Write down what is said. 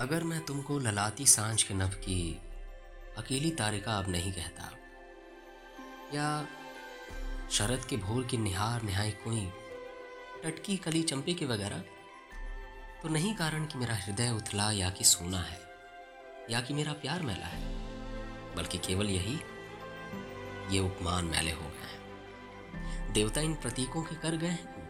अगर मैं तुमको ललाती साँझ के नभ की अकेली तारिका अब नहीं कहता, या शरद के भोर की निहार निहाई कोई टटकी कली चंपे के वगैरह तो नहीं कारण कि मेरा हृदय उथला या कि सोना है, या कि मेरा प्यार मैला है, बल्कि केवल यही, ये उपमान मैले हो गए हैं। देवता इन प्रतीकों के कर गए हैं